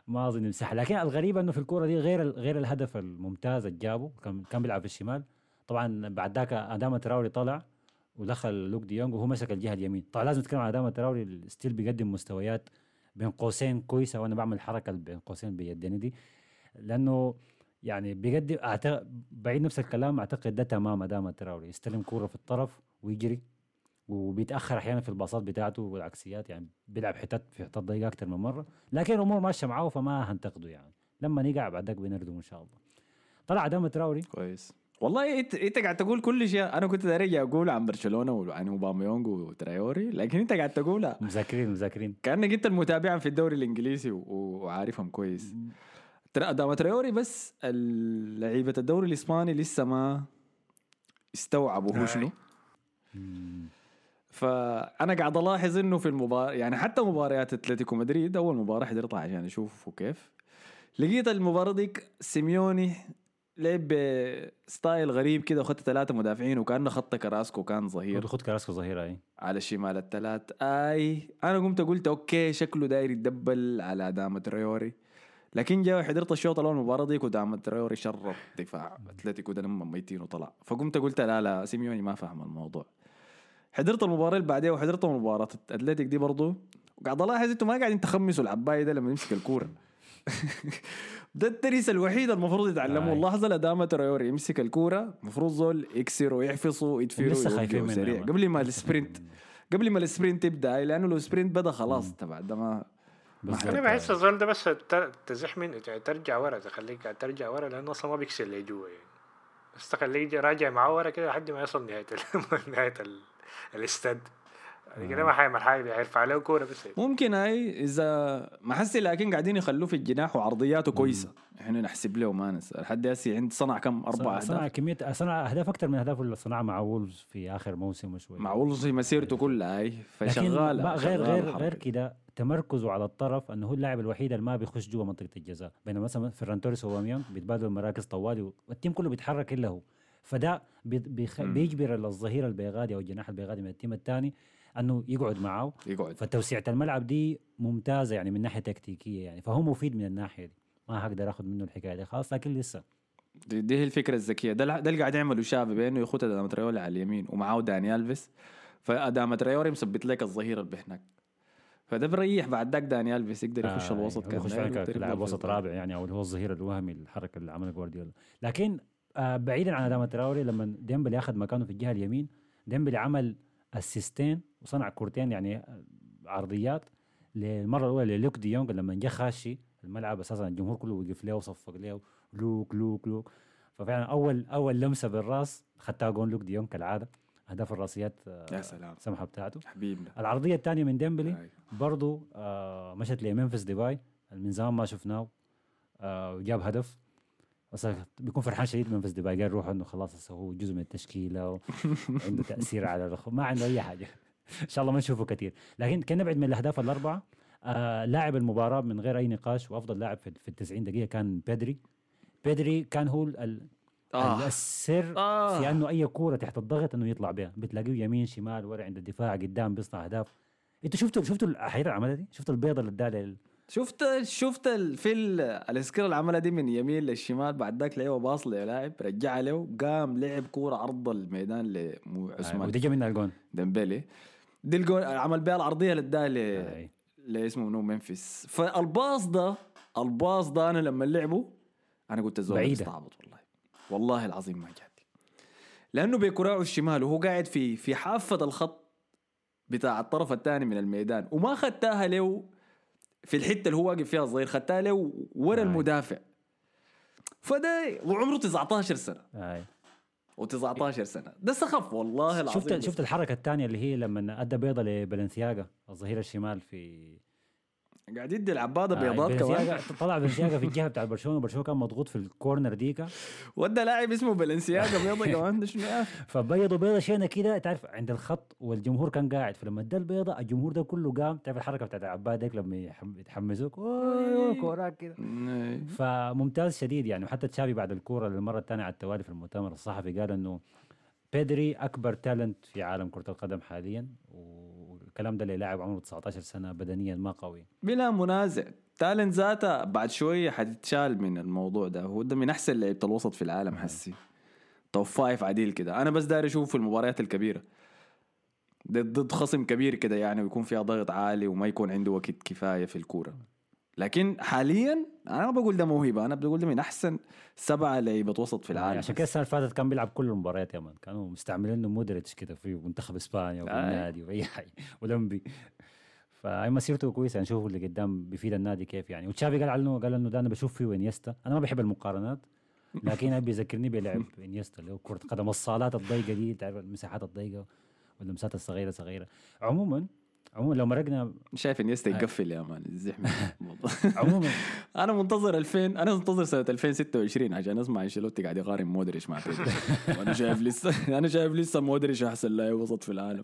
ما أظن يمسحها لكن الغريب إنه في الكورة دي غير غير الهدف الممتاز اللي جابه كان كان بيلعب في الشمال. طبعا بعد ذاك ادام تراوري طلع ودخل لوك دي يونغ وهو مسك الجهة اليمين. طبعا لازم نتكلم عن ادام تراوري still بيقدم مستويات بين قوسين كويسة وأنا بعمل اللي بين قوسين بيديني دي. لأنه يعني بيقدم أعتقد بعيد نفس الكلام أعتقد ده تمام ادام تراوري. يستلم كورة في الطرف ويجري. وبيتأخر أحيانا في الباصات بتاعته والعكسيات يعني بيلعب حتت في حتت ضيقة أكثر من مرة. لكن الأمور ماشية معاه فما هنتقده يعني. لما بعد ذاك بنردم إن شاء الله. طلع ادام تراوري. كويس. والله انت إنت قاعد تقول كل شيء. أنا كنت داير أجي أقول عن برشلونة وعن أوباميونج وترايوري لكن إنت قاعد تقولها. مذاكرين مذاكرين كأنك أنت المتابع في الدوري الإنجليزي وعارفهم كويس. ترى ادام ترايوري بس ال- لعيبه الدوري الإسباني لسه ما استوعبوا هو. شنو. فأنا قاعد ألاحظ إنه في المباراه يعني حتى مباريات أتلتيكو مدريد أول مباراة حضرتها عشان اشوفه كيف. لقيت المباراة ديك سيميوني لعب ب style غريب كده وخت ثلاثة مدافعين وكأنه خط كراسكو كان ظهير. خت كراسكو ظهيره أي. على الشمال الثلاث. أي. أنا قمت قلت okay شكله داير يتدبل على ادامة تريوري لكن جاء حضرت الشوط الأول المباراه ديك وادامة تريوري شرب دفاع أتلتيكو ده لما ميتين وطلع. فقمت قلت لا لا سيميوني ما فاهم الموضوع. حضرت المباراة اللي بعديها وحضرت مباراة اتلتيك دي برضو وقاعد ألاحظ إنتوا ما قاعدين تخمسوا العباية ده لما يمسك الكورة <laughs> ده الدرس الوحيد المفروض يتعلموه آي. اللحظه اللي ادامة تريوري يمسك الكورة المفروض زول يكسره ويحفظه ويدفره لسه خايفين منه سريع. قبل ما ال sprint. قبل ما ال sprint يبدأ لأنه لو ال sprint بدأ خلاص تبع ده ما. أنا بحس الزول ده بس ت- تزح من ترجع ورا تخليك ترجع ورا لأنه أصلا ما بيكسر اللي جوا يعني بس تخليه يجي راجع معاه ورا كده لحد ما يوصل نهاية ال- <laughs> نهاية ال- الاستاد. بعد كده ما حيعمل حاجة بيرفع عليه كورة بس. ممكن هاي إذا ما حسي لكن قاعدين يخلوه في الجناح وعرضياته كويسة. إحنا نحسب له ما ننسى لحد هسي عند صنع كم؟ أربع صنع اهداف كميه صنع أهداف أكثر من أهداف اللي صنعها مع وولفز في آخر موسم وشوي؟ مع وولفز مسيرته كلها هاي. لكن فشغال بقى غير غير غير كده تمركزه على الطرف إنه هو اللاعب الوحيد اللي ما بيخش جوا منطقة الجزاء. بينما مثلا فيران توريس وأوباميانج بيتبادلوا المراكز طوالي وال team كله بيتحرك إلا هو. فده بي- بيخ... بيجبر الظهير البيغادي أو الجناح البيغادي من ال team الثاني أنه يقعد معاه يقعد. فتوسيعة الملعب دي ممتازة يعني من ناحية تكتيكية يعني. فهو مفيد من الناحية دي. ما هقدر أخذ منه الحكاية دي خلاص لكن لسه. دي, دي هي الفكرة الذكية. ده, ده اللي قاعد يعمله شافي بأنه يخت ادام تريوري على اليمين ومعاه داني ألفيس. فادام تريوري مثبت لك الظهير اللي بهناك. فده بريح بعد ذاك داني ألفيس يقدر يخش آه، الوسط كان يخش يقدر وسط رابع يعني أو اللي هو الظهير الوهمي الحركة اللي عملها جوارديولا. لكن آه بعيدا عن ادام تراوري لما ديمبلي أخذ مكانه في الجهة اليمين ديمبلي عمل assist ين وصنع كورتين يعني آه، عرضيات للمرة الأولى للوك دي يونغ لما جه خاشي الملعب أساسا الجمهور كله وقف له وصفق له لوك لوك لوك. ففعلا أول أول لمسة بالراس خدتها جون لوك دي يونغ كالعادة اهداف الرأسيات آه، يا سلام. سمحة بتاعته. حبيبنا. العرضية الثانية من ديمبلي آه مشت لممفيس ديباي من زمان ما شفناه آه وجاب هدف. بس بيكون فرحان شديد ممفيس ديباي قال روح إنه خلاص هسه هو جزء من التشكيلة وعنده <laughs> تأثير على الرخو ما عنده أي حاجة. إن شاء الله ما نشوفه كثير. لكن كان نبعد من الأهداف الأربعة آه لاعب المباراة من غير أي نقاش وأفضل لاعب في في ال 90 دقيقة كان بيدري. بيدري كان هو ال- آه. السر آه. في إنه أي كورة تحت الضغط إنه يطلع بها. بتلاقيه يمين شمال ورا عند الدفاع قدام بيصنع أهداف. أنتوا شفتوا شفتوا الحقيقة اللي عملها دي؟ شفتوا الباصة اللي اداها شفت شفت في ال- ال skill اللي عملها دي من يمين للشمال؟ بعد ذاك لعبه باص للاعب رجعها له قام لعب كورة عرض الميدان لمو آه، ودي جا منها الجون. ديمبلي. دي الجول عمل بها العرضية اللي اداها ل آه. لاسمه منو؟ ممفيس فالباص ده الباص ده أنا لما لعبه أنا قلت الزول. استعبط والله. والله العظيم ما جات لأنه بكراعه الشمال وهو قاعد في في حافة الخط بتاع الطرف الثاني من الميدان وما خدتها له في الحتة اللي هو واقف فيها الظهير خدتها له ورا آه. المدافع فده وعمره 19 سنة آه. و19 سنة ده سخف والله العظيم شفت شفت الحركة الثانية اللي هي لما أدى بيضة لبلنسياغا الظهير الشمال في قاعد يدي العباده آه، بيضات كمان. طلع بلنسياغا في الجهة <laughs> بتاع برشلونة برشلونه كان مضغوط في الكورنر ديكا ودى لاعب اسمه بلنسياغا بيضة كمان شنو أخي؟ فبيضوا بيضه شينا كده تعرف عند الخط والجمهور كان قاعد فلما ادى البيضة الجمهور ده كله قام تعرف الحركة بتاعت العباد ديك لما يتحمسوك أوه، كوراك كده. إيه. فممتاز شديد يعني. وحتى تشافي بعد الكورة للمرة الثانية على التوالي في المؤتمر الصحفي قال إنه بيدري أكبر تالنت في عالم كرة القدم حاليا والكلام ده للاعب عمره 19 سنة بدنيا ما قوي. بلا منازع. talent ذاتها بعد شوية حتتشال من الموضوع ده. هو ده من أحسن لعيبة الوسط في العالم حسي. top five عديل كده. أنا بس داير أشوف في المباريات الكبيرة. ضد ضد خصم كبير كده يعني ويكون فيها ضغط عالي وما يكون عنده وقت كفاية في الكورة. لكن حاليا أنا ما بقول ده موهبة. أنا بقول ده من أحسن سبعه لعيبة وسط في العالم. عشان كده السنة اللي فاتت كان بيلعب كل المباريات يا man. كانوا مستعملينه مودريتش كده في منتخب إسبانيا وفي. النادي واي حاجة. <laughs> ولمبي فهي مسيرته كويسة. نشوف اللي قدام بيفيد النادي كيف يعني. وتشافي قال عنه قال إنه ده أنا بشوف فيه إنيستا. أنا ما بحب المقارنات لكن بيذكرني بلعب <laughs> إنيستا اللي هو كرة قدم. الصالات الضيقة دي تعرف المساحات الضيقة واللمسات الصغيره صغيرة. عموما عموما لو مرقنا شايف إنيستا يقفل يا مان الزحمة. <laughs> عموما. <laughs> أنا منتظر 2000 أنا منتظر سنة 2026 عشان أسمع أنشيلوتي قاعد يقارن مودريتش مع بيدري <laughs> وأنا شايف لسه أنا شايف لسه مودريتش أحسن لاعب وسط في العالم.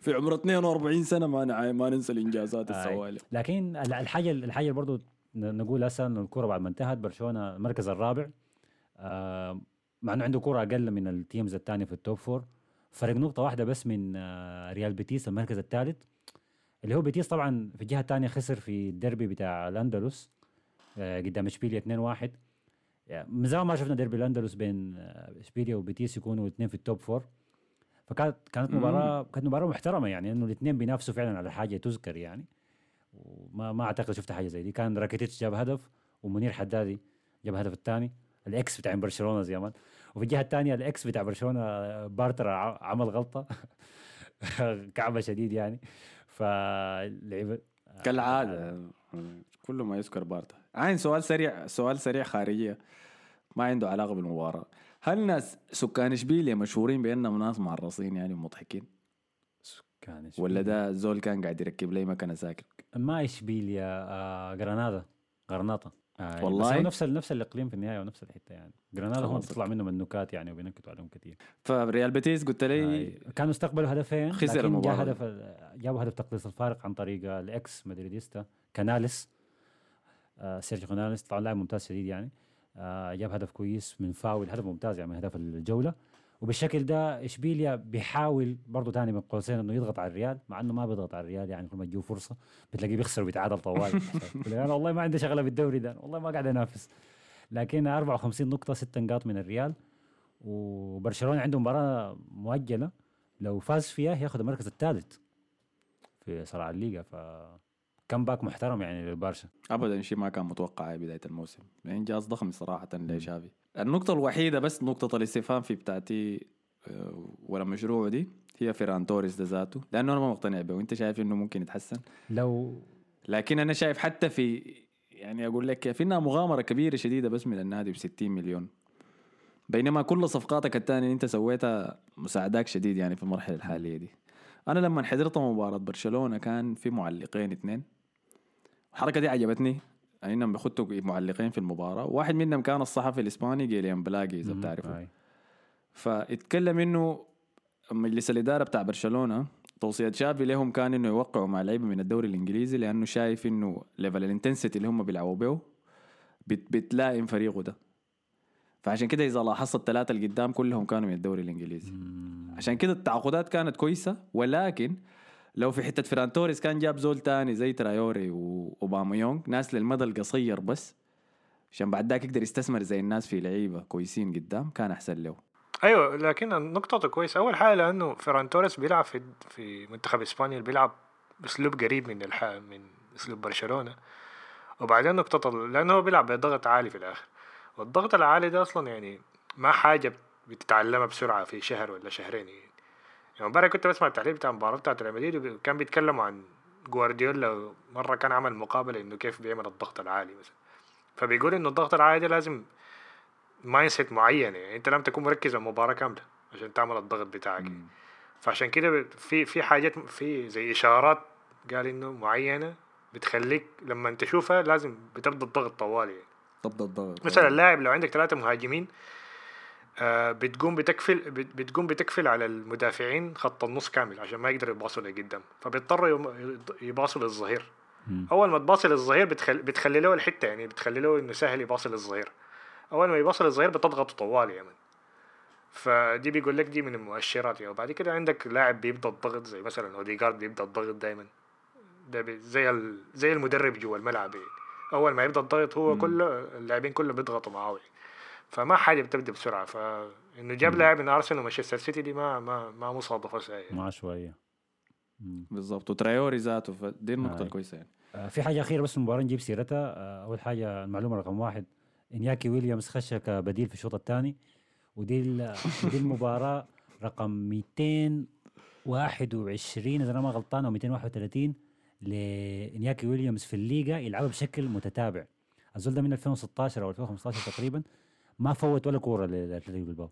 في عمر 42 سنة ما نع- ما ننسى الإنجازات آي. السوالف. لكن ال- الحاجة الحاجة اللي برضه نقول هسه انه الكورة بعد ما انتهت برشلونة المركز الرابع. آه مع إنه عنده كورة أقل من ال teams الثانية في ال top four فرق نقطه واحدة بس من آه ريال بيتيس المركز الثالث اللي هو بيتيس طبعا في الجهة الثانية خسر في الديربي بتاع الأندلس آه قدام إشبيليا 2-1 يعني من زمان ما شفنا ديربي الأندلس بين آه، إشبيليا وبيتيس يكونوا اثنين في ال top four فكانت كانت. مباراة كانت مباراة محترمة يعني إنه الاثنين بينافسوا فعلا على حاجة تذكر يعني. وما ما أعتقد شفت حاجة زي دي. كان راكيتيتش جاب هدف ومنير حدادي جاب الهدف الثاني. ال ex بتاع برشلونة زي ما وفي الجهه الثانية ال ex بتاع برشلونة بارترا عمل غلطة. <laughs> كعبة شديد يعني. فلعب كالعادة. كل ما يذكر بارتا عين سؤال سريع سؤال سريع خارجية. ما عنده علاقة بالمباراة. هل ناس سكان إشبيليا مشهورين بأنهم ناس معرصين يعني ومضحكين؟ كان ولا ده زول كان قاعد يركب لي مكنه ساكن ما إشبيليا آه جرانادا غرناطة. آه والله؟ بس هو نفس نفس الإقليم في النهاية ونفس الحتة يعني جرانادا هم خلاص. بيطلع منهم النكات يعني وبينكتوا عليهم كثير فريال بيتيس قلت لي آه، كانوا استقبلوا هدفين خسر لكن المباراة. جاء هدف جابوا هدف تقليص الفارق عن طريق ال ex مدريديستا كاناليس آه سيرجيو كاناليس طبعا لاعب ممتاز شديد يعني آه جاب هدف كويس من فاول هدف ممتاز يعني من اهداف الجولة وبالشكل ده إشبيليا بيحاول برضه تاني من قوسين إنه يضغط على الريال مع إنه ما بيضغط على الريال يعني كل ما تجيه فرصة بتلاقيه بيخسر وبيتعادل طوال. <laughs> أنا والله ما عندي شغلة بالدوري ده والله ما قاعد أنافس. لكن 54 نقطة 6 نقاط من الريال. وبرشلونة عنده مباراة مؤجلة لو فاز فيها ياخذ المركز الثالث في صراع الليغا ف comeback محترم يعني للبارسا ابدا شيء ما كان متوقع بداية الموسم. انجاز ضخم صراحة لشافي. النقطة الوحيدة بس نقطة الاستفهام في بتاعتي آه، ولا مشروعه دي هي فيران توريس ده ذاته. لأنه أنا ما مقتنع به وأنت شايف إنه ممكن يتحسن. لو لكن أنا شايف حتى في يعني أقول لك كيف إنها مغامرة كبيرة شديدة بس من النادي ب 60 مليون. بينما كل صفقاتك الثانية اللي أنت سويتها مساعداك شديد يعني في المرحلة الحالية دي. أنا لما حضرت مباراة برشلونة كان في معلقين اثنين. الحركة دي عجبتني. انهم بيخطوا معلقين في المباراة. واحد منهم كان الصحفي الإسباني جيليان بلاجي إذا بتعرفه. فاتكلم إنه مجلس الاداره بتاع برشلونة توصية شافي لهم كان إنه يوقعوا مع لعيبة من الدوري الإنجليزي لأنه شايف إنه level ال intensity اللي هم بيلعبوا به بت بتلائم فريقه ده. فعشان كده إذا لاحظت الثلاثه اللي قدام كلهم كانوا من الدوري الإنجليزي. عشان كده التعاقدات كانت كويسة ولكن لو في حتة فيران توريس كان جاب زول تاني زي تراوري واوباميونج ناس للمدى القصير بس عشان بعد ذاك يقدر يستثمر زي الناس في لعيبة كويسين قدام كان أحسن له. أيوه لكن نقطته كويسة. أول حاجة لأنه فيران توريس بيلعب في في منتخب إسبانيا بيلعب بأسلوب قريب من الح... من أسلوب برشلونة. وبعدين نقطة لأنه هو بيلعب بضغط عالي في الآخر. والضغط العالي ده أصلا يعني ما حاجة بتتعلمها بسرعة في شهر ولا شهرين. يعني امبارح كنت بسمع التحليل بتاع المباراه بتاعت ريال مدريد وكان بيتكلموا عن جوارديولا مرة كان عمل مقابلة إنه كيف بيعمل الضغط العالي مثلا فبيقول إنه الضغط العالي ده لازم mindset معينه يعني أنت لازم تكون مركز على المباراة كاملة عشان تعمل الضغط بتاعك يعني. فعشان كده في في حاجات في زي إشارات قال إنه معينة بتخليك لما أنت تشوفها لازم بتبدا الضغط طوالي يعني. ضبط الضغط مثلا اللاعب لو عندك ثلاثة مهاجمين بتقوم بتكفل بت- بتقوم بتكفل على المدافعين خط النص كامل عشان ما يقدروا يباصوا لقدام. فبيضطروا يباصوا للظهير. أول ما تباصي للظهير بتخل... بتخلي له الحتة يعني بتخلي له إنه سهل يباصي للظهير. أول ما يباصي للظهير بتضغط طوالي يعني. فدي بيقول لك دي من المؤشرات يعني. وبعد كده عندك لاعب بيبدأ الضغط زي مثلا أوديجارد بيبدأ الضغط دائما ده زي ال... زي المدرب جوا الملعب يعني. أول ما يبدأ الضغط هو كله اللاعبين كله بيضغطوا معاه يعني. فما حاجة بتبدأ بسرعة فانه جاب لاعب من أرسنال ومانشستر سيتي دي ما ما ما مصادفة سهله ما شوية. مم. بالضبط وترايوري ذاته فدي النقطة هاي. الكويسة يعني. آه، في حاجة أخيرة بس في المباراه نجيب سيرتها. آه، أول حاجة المعلومة رقم واحد إنياكي ويليامز خش كبديل في الشوط الثاني ودي <laughs> دي المباراة رقم 221 إذا أنا ما غلطان أو 231 لإنياكي ويليامز في الليغا يلعبها بشكل متتابع. الزول ده من 2016 أو 2015 تقريبا. ما فوت ولا كورة لأتلتيكو بالباو.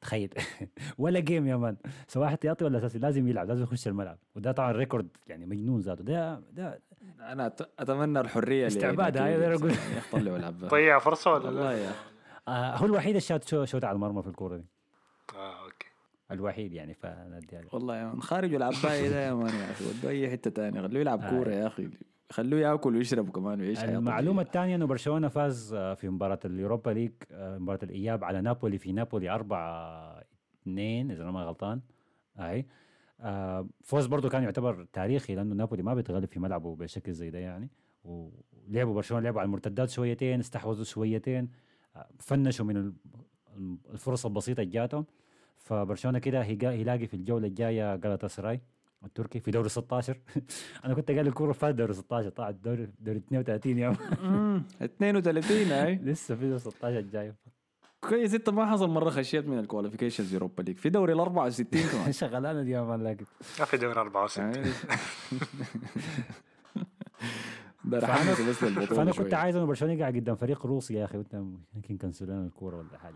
تخيل. <laughs> ولا جيم يا مان. سواء احتياطي ولا أساسي لازم يلعب لازم يخش الملعب. وده طبعا ريكورد يعني مجنون ذاته. ده ده أنا أتمنى الحرية استعباد، هاي. يعني يطلعوا العبها ضيع فرصة ولا لا؟ آه هو الوحيد اللي شات شو شوت على المرمى في الكورة دي. آه أوكي. الوحيد يعني فنديها له والله يا مان. خارج العباية ده يا مان يا أخي. ودوه اي حتة ثانية خلوه يلعب. كورة يا أخي. خلوه ياكل ويشرب كمان ويعيش حياته المعلومة الثانية إنه برشلونة فاز آه، في مباراة اليوروبا ليج آه، مباراة الإياب على نابولي في نابولي 4 2 إذا أنا ما غلطان. اي آه، فوز برضه كان يعتبر تاريخي لأنه نابولي ما بيتغلب في ملعبه بشكل زي ده يعني. ولعبوا برشلونة لعبوا على المرتدات شويتين استحوذوا شويتين فنشوا من ال- الفرص البسيطة اللي جاتهم. فبرشلونة كده هيلاقي في الجولة الجاية جالاتا سراي. التركي في دوري 16 <laughs> أنا كنت قال الكورة فات دوري 16 طلعت دوري دوري 32 يوم مم، <laughs> 32 هاي لسه في دوري 16 الجاي كويس إنت ما حصل مرة خشيت من الكواليفيكيشنز يوروبا ليج في دوري ال 64 كمان. <laughs> شغلانة دي لكن. ما في دوري 64 يعني ده فأنا- فأنا كنت. عايز انه برشلونة يقع قدام فريق روسي يا أخي وانت يمكن كنسلوا لنا الكورة ولا حاجة.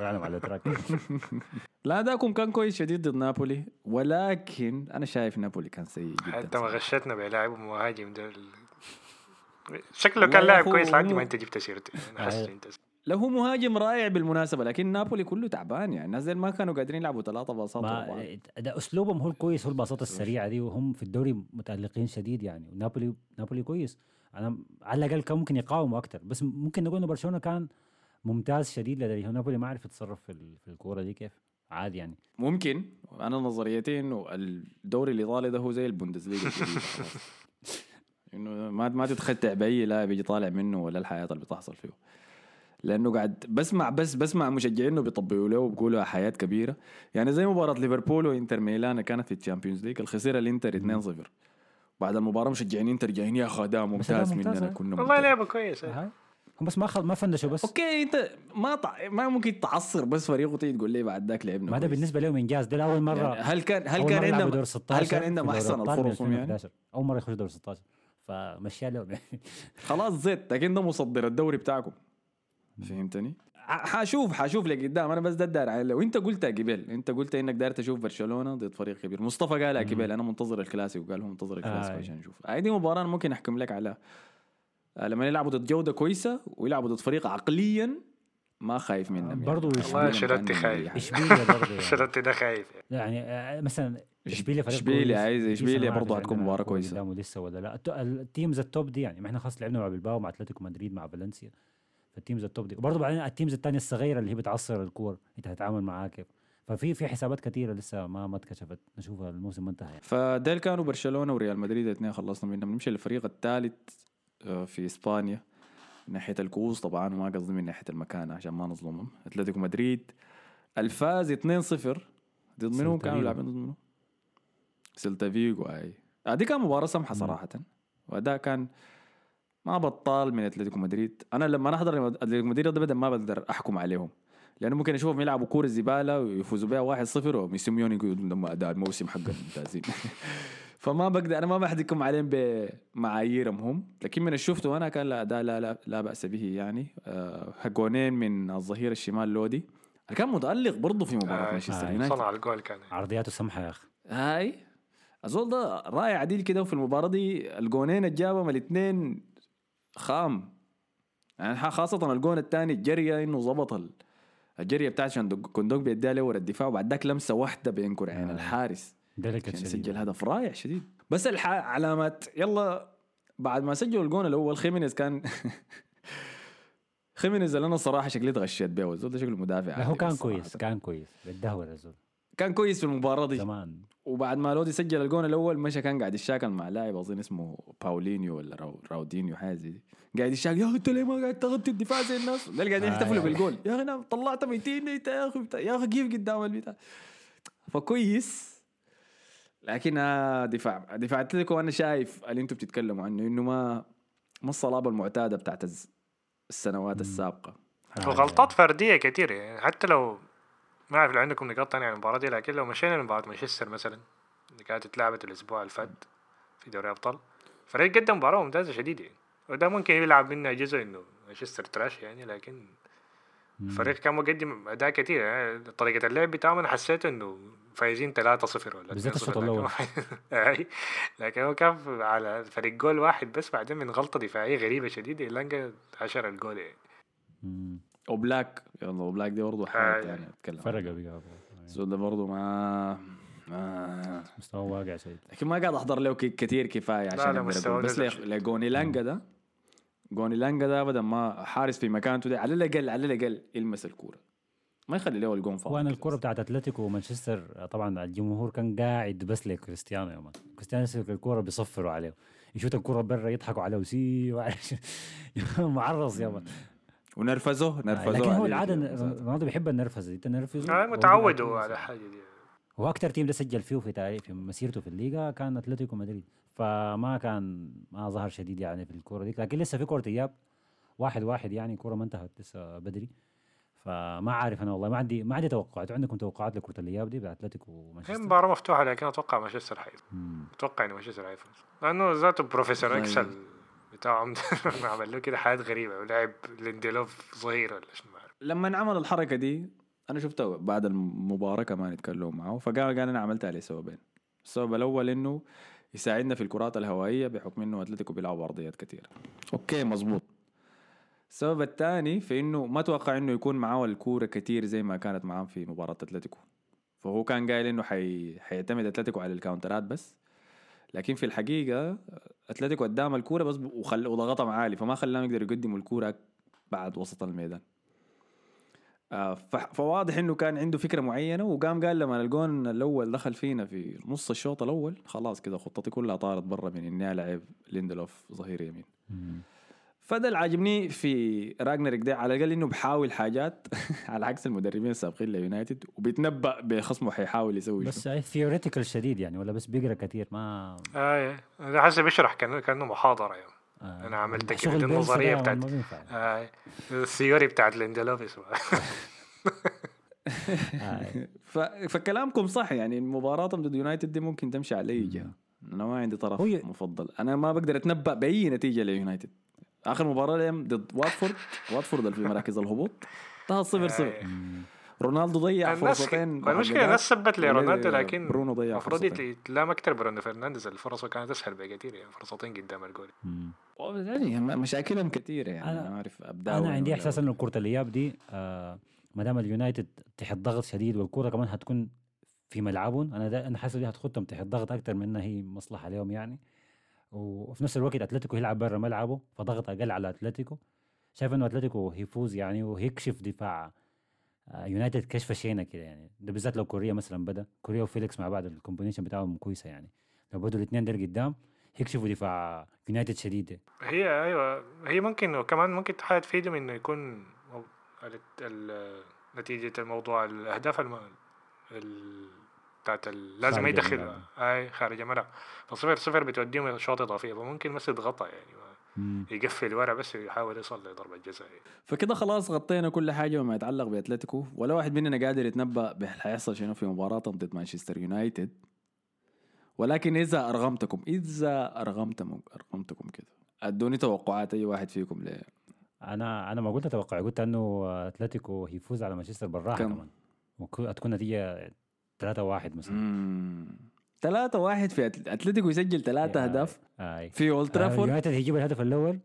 طلعنا على التراك <laughs> لا اداكم كان كويس شديد ضد نابولي ولكن أنا شايف نابولي كان سيء جدا انت ما. غشتنا بلاعب مهاجم. ده ال- شكله كان لاعب كويس لحد ما أنت جبت سيرته آه. إنت لو هو مهاجم رائع بالمناسبة لكن نابولي كله تعبان يعني. الناس ما كانوا قادرين يلعبوا ثلاثة باصات. ما ده أسلوبهم هو الكويس هو الباصات السريعة دي وهم في الدوري متالقين شديد يعني. ونابولي نابولي كويس. أنا على الأقل كان ممكن يقاوموا أكثر بس ممكن نقول إنه برشلونة كان ممتاز شديد لدرجه نابولي ما عرف يتصرف في ال- في الكورة دي كيف؟ عادي يعني. ممكن. أنا نظريتي إنه الدوري الإيطالي ده هو زي البوندسليغا. <laughs> <laughs> إنه ما ما تتخدع بأي لاعب يجي طالع منه ولا الحياة اللي بتحصل فيه. لأنه قاعد بسمع بس بسمع مشجعينه بيطبقوا له وبيقولوا حياة كبيرة. يعني زي مباراة ليفربول وإنتر ميلان كانت في ال Champions League الخسيرة الانتر 2-0 بعد المباراة مشجعين إنتر جايين يا أداء ممتاز ممتاز، مننا ها؟ كنا والله ممتاز. لعبة كويسة. هم بس ما خل... ما فنشوا بس. okay أنت ما طع... ما ممكن تعصر بس فريق وتيجي تقول لي بعد ذاك لعبنا ما ده. بالنسبة لهم إنجاز. ده اول مرة يعني هل كان هل كان عندهم دور 16 هل كان عندهم أحسن الفرص يعني 2011. أول مرة يخش دور 16 فمشيها لهم. <laughs> خلاص زيت. لكن ده مصدر الدوري بتاعكم. فهمتني؟ حاشوف حاشوف لقدام. أنا بس ده الدار عليه وأنت قلتها قبل أنت قلت إنك داير تشوف برشلونة ضد فريق كبير. مصطفى قالها قبل أنا منتظر الكلاسيكو. قال هو منتظر الكلاسيكو آه. عشان نشوف هاي دي مباراة أنا ممكن أحكم لك عليها. آه، لما يلعبوا ضد جودة كويسة ويلعبوا ضد فريق عقليا ما خايف منهم برضو يعني. والله عقلياً أنشيلوتي كأنهم خايف. حاجة. إشبيليا برضه <laughs> يعني. شلوتي ده خايف يعني. يعني آه، مثلا إشبيليا فريق إشبيليا كويس. عايز- ما برضه هتكون كورة كويسة. قدامه لسه ولا لأ الت- ال teams ال top دي يعني ما إحنا خلاص لعبنا مع بلباو مع أتلتيكو مدريد مع فالنسيا فال teams ال top دي وبرضه بعدين ال teams الثانية الصغيرة اللي هي بتعصر الكور أنت هتتعامل معاها كيف ففي في حسابات كثيره لسه ما ما اتكشفت نشوفها الموسم ما انتهى يعني. فديل كانوا برشلونة وريال مدريد الاثنين خلصنا منهم نمشي للفريق الثالث آه، في إسبانيا من ناحية الكؤوس طبعا وما قصدي من ناحية المكان عشان ما نظلمهم. أتلتيكو مدريد الفاز 2-0 ضد منو؟ سيلتا كانوا. لاعبين ضد منو؟ سيلتا فيجو أي. آه، دي كان مباراة سمحة. صراحة. وده كان ما بطال من أتلتيكو مدريد. أنا لما أنا أحضر أتلتيكو مدريد ابدا ما بقدر أحكم عليهم. لأنه ممكن أشوفهم يلعبوا كورة زبالة ويفوزوا بها 1-0 وسيميوني يقول أداء الموسم حق الممتازين <laughs> فما بقدر أنا ما بحكم عليهم بمعاييرهم هم لكن من اللي شفته أنا كان لا اداء لا, لا, لا بأس به يعني. آه جونين من الظهير الشمال لودي. كان متألق برضه في مباراة آه، مانشستر آه، يونايتد. صنع الجول كان. عرضياته سمحه يا أخي. هاي. الزول ده رائع عديل كده وفي المباراة دي الجونين اللي جابهم الاثنين خام. يعني ح- خاصة الجون الثاني الجرية إنه ظبط ال- الجرية بتاعت عشان كوندوغبيا بيديها له ورا الدفاع وبعد ذاك لمسة واحدة بينكر عين آه. الحارس. عشان شديد. يسجل هدف رائع شديد. بس الح... علامات يلا بعد ما سجلوا الجون الأول خيمينيز كان <laughs> خيمينيز اللي أنا الصراحة شكلي تغشيت بيه الزول ده شكله مدافع لا هو كان كويس صراحة. كان كويس بيتدهور الزول كان كويس في المباراة دي. زمان. وبعد ما لودي سجل الجون الأول مشى كان قاعد يشاكل مع لاعب اظن اسمه باولينيو ولا راو راودينيو حاجة زي دي. قاعد يشاكل يا أخي أنت ليه ما قاعد تغطي الدفاع زي الناس؟ ده قاعدين آه، يحتفلوا. بالجول. يا أخي أنا طلعت 200 ميتة يا أخي يا أخي كيف قدام البتاع؟ فكويس. لكن دفاع. دفاع أتلتيكو أنا شايف اللي أنتم بتتكلموا عنه إنه ما ما الصلابة المعتادة بتاعت السنوات السابقة. وغلطات فردية كثير يعني. حتى لو ما أعرف لو عندكم نقاط تانية عن المباراة دي لكن لو مشينا لمباراة مانشستر مثلا اللي كانت اتلعبت الأسبوع اللي فات في دوري أبطال فريق قدم مباراة ممتازة شديدة يعني. وده ممكن يلعب منها جزء إنه مانشستر تراش يعني لكن الفريق كان مقدم أداء كثير يعني طريقة اللعب بتاعهم أنا حسيت إنه فايزين 3-0 ولا بالذات 2-0 الشوط <laughs> أي. لكن هو كان على فريق جول واحد بس بعدين من غلطة دفاعية غريبة شديدة لانجا حشر الجول يعني. أوبلاك يلا أوبلاك دي برضه حاجة ثانية أتكلم فرق بقى ده برضه ما ما مستوى واقع شديد لكن ما قاعد أحضر له ك- كتير كفاية عشان لا، أقول. بس نزل لي- شوي. لجون إيلانجا ده جون إيلانجا ده بدل ما حارس في مكانته ده. على الأقل على الأقل يلمس الكورة. ما يخلي له الجون فاضي. وأنا بس. بتاعت أتلتيكو ومانشستر طبعا الجمهور كان قاعد بس لكريستيانو يوم كريستيانو يمسك الكرة بيصفروا عليه. يشوت الكرة برا يضحكوا عليه وسي <laughs> معرض يا man. ونرفزه نرفزه لكن هو كده. رونالدو بيحب النرفزة انت نرفزه آه، هو متعودوا على. حاجة دي. هو أكثر team ده سجل فيه في تاريخ في مسيرته في الليغا كان أتلتيكو مدريد. فما كان ما ظهر شديد يعني في الكرة دي لكن لسه في كرة إياب. واحد واحد يعني كرة ما انتهت لسه بدري. فما عارف أنا والله ما عندي ما عندي توقعات. عندكم توقعات لكرة الإياب دي بتاع اتلتيكو هي ومانشستر مباراة مفتوحة لكن أتوقع مانشستر حيفوز. أتوقع إن مانشستر حيفوز. لأنه ذاته بروفيسور طيب. إكسل بتاعهم <laughs> عمل له كده حاجات غريبة. ولعب لينديلوف ظهير ولا شنو لما عمل الحركة دي أنا شفته بعد المباراة كمان يتكلموا معه. فقال قال أنا عملتها لسببين. السبب الأول إنه يساعدنا في الكرات الهوائية بحكم إنه أتلتيكو بيلعبوا ارضيات كثيره okay مزبوط السبب الثاني في إنه ما توقع إنه يكون معاه الكورة كتير زي ما كانت معاه في مباراة أتلتيكو. فهو كان قايل إنه حي... حيعتمد أتلتيكو على الكاونترات بس. لكن في الحقيقة أتلتيكو قدام الكورة بس وخل... وضغطهم عالي فما خلاهم يقدروا يقدموا الكورة بعد وسط الميدان. فواضح إنه كان عنده فكرة معينة وقام قال لما الجون الأول دخل فينا في نص الشوط الأول خلاص كده خطتي كلها طارت برا من إني ألعب لينديلوف ظهير يمين. فده اللي عاجبني في رانجنيك ده على الأقل إنه بحاول حاجات <laughs> على عكس المدربين السابقين ليونايتد وبيتنبأ بخصمه حيحاول يسوي بس theoretical شديد يعني ولا بس بيقرأ كثير ما اي أنا حاسس بيشرح كانه كأنه محاضرة يعني. آه، أنا عملت كده، دي ده بتاعت- اي ال theory بتاعت آه، <laughs> ف... فكلامكم صح يعني مباراتهم ضد يونايتد دي ممكن تمشي على أي جهة. أنا ما عندي طرف هو ي- مفضل. أنا ما بقدر أتنبأ بأي نتيجة ليونايتد. آخر مباراة لهم ضد واتفورد. واتفورد اللي في مراكز الهبوط. <laughs> انتهى صفر أي. مم. رونالدو ضيع الناس فرصتين المشكلة الناس سبت لرونالدو وليدي- لكن برونو ضيع المفروض فرصتين. يتلام أكثر برونو فرنانديز الفرص كانت أسهل بكثير يعني فرصتين قدام الجول. يعني مشاكلهم كثيره يعني أنا- أنا عارف ابداع أنا عندي إحساس إنه كره الاياب دي آه ما دام اليونايتد تحت ضغط شديد والكرة كمان حتكون في ملعبهم أنا أنا حاسس دي حتخدهم تحت ضغط أكثر من انها هي مصلحة لهم يعني وفي نفس الوقت أتلتيكو يلعب برا ملعبه فضغط أقل على أتلتيكو شايف إنه أتلتيكو هيفوز يعني وهيكشف دفاع يونايتد كشف شينه كده يعني. ده بالذات لو كوريا مثلا بدأ. كوريا وفيليكس مع بعض ال combination بتاعهم كويسة يعني. لو بدوا الاثنين دول قدام هيكشفوا دفاع يونايتد شديد هي أيوه هي ممكن وكمان ممكن حاجة تفيدهم إنه يكون نتيجة الموضوع الأهداف الم... ال... بتاعت ال... لازم يدخل. أي خارج الملعب. فصفر صفر بتوديهم شوط اضافيه فممكن بس يضغطها يعني. يقفل ورا بس يحاول يوصل لضربه جزاء فكده خلاص غطينا كل حاجة وما يتعلق بأتلتيكو. ولا واحد مننا قادر يتنبأ بحيحصل شنو في مباراتهم ضد مانشستر يونايتد. ولكن إذا أرغمتكم إذا ارغمتكم أرغمتكم كده. أدوني توقعات أي واحد فيكم ل أنا أنا ما قلت أتوقع قلت أنه أتلتيكو هيفوز على مانشستر بالراحة كم؟ كمان. وتكون نتيجة 3 1 مثلا. مم. ثلاثة واحد في أتل- أتلتيكو يسجل ثلاثة اهداف في اولد آه، ترافورد يونايتد هيجيب الهدف الأول.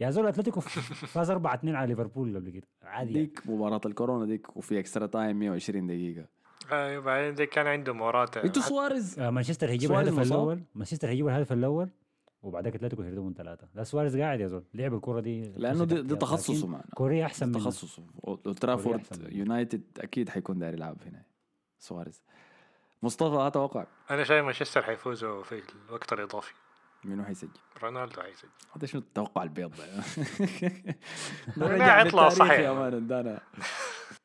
يا زول أتلتيكو <laughs> فاز 4 2 على ليفربول قبل كده. عادي يعني. ديك مباراة الكورونا ديك وفي extra time 120 دقيقة. أيوه بعدين ده كان عنده مباراة. أنتوا سواريز آه، مانشستر هيجيب الهدف؟ الأول. مانشستر هيجيب الهدف الأول وبعدك أتلتيكو يهردوا من ثلاثة لا سواريز قاعد يا زول. لعب الكرة دي لأنه دي, دي تخصصه معنا. كوريا أحسن من تخصصه. ترافورد أحسن. يونايتد أكيد حيكون داير يلعب هنا. سواريز. مصطفى أتوقع أنا شايف مانشستر حيفوزوا في الوقت الإضافي. منو حيسجل؟ رونالدو حيسجل. هذا شنو التوقع البيض ده؟ <laughs> يطلع صحيح. <laughs> يا مان ادانا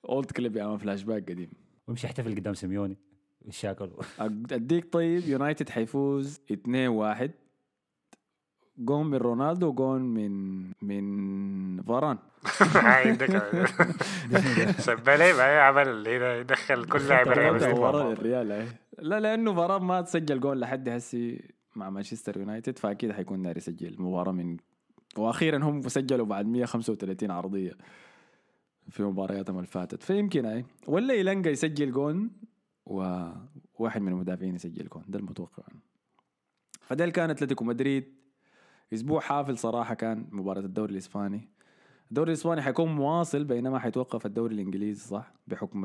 اولد كليب يا مان فلاش باك قديم. ويمشي يحتفل قدام سيميوني. الشاكل أديك طيب يونايتد حيفوز 2-1 جون من رونالدو وجون من من فاران. <laughs> عندك. <laughs> سبالي ما عمل اللي هنا يدخل كل لاعب. الريال أي. لا لأنه فاران ما تسجل جول لحد هسي مع مانشستر يونايتد فأكيد حيكون داير يسجل مباراة من وأخيرا هم سجلوا بعد 135 عرضية في مبارياتهم اللي فاتت. فيمكن اي ولا إيلانغا يسجل جون وواحد من المدافعين يسجل جون ده المتوقع فده كان اتلتيكو مدريد أسبوع حافل صراحة كان مباراة الدوري الإسباني. الدوري الإسباني حيكون مواصل بينما حيتوقف الدوري الإنجليزي صح؟ بحكم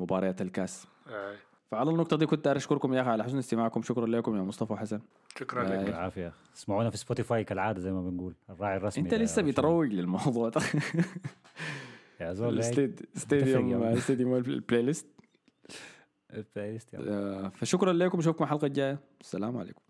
مباريات الكاس. آه، فعلى النقطة دي كنت أشكركم يا أخي على حسن استماعكم. شكرا لكم يا مصطفى وحسن شكرا لك. بالعافية. اسمعونا في Spotify كالعادة زي ما بنقول. الراعي الرسمي أنت لسه بتروج للموضوع ده. يا زول stadium. stadium ال playlist ال playlist يلا. فشكرا لكم. اشوفكم الحلقة الجاية. السلام عليكم.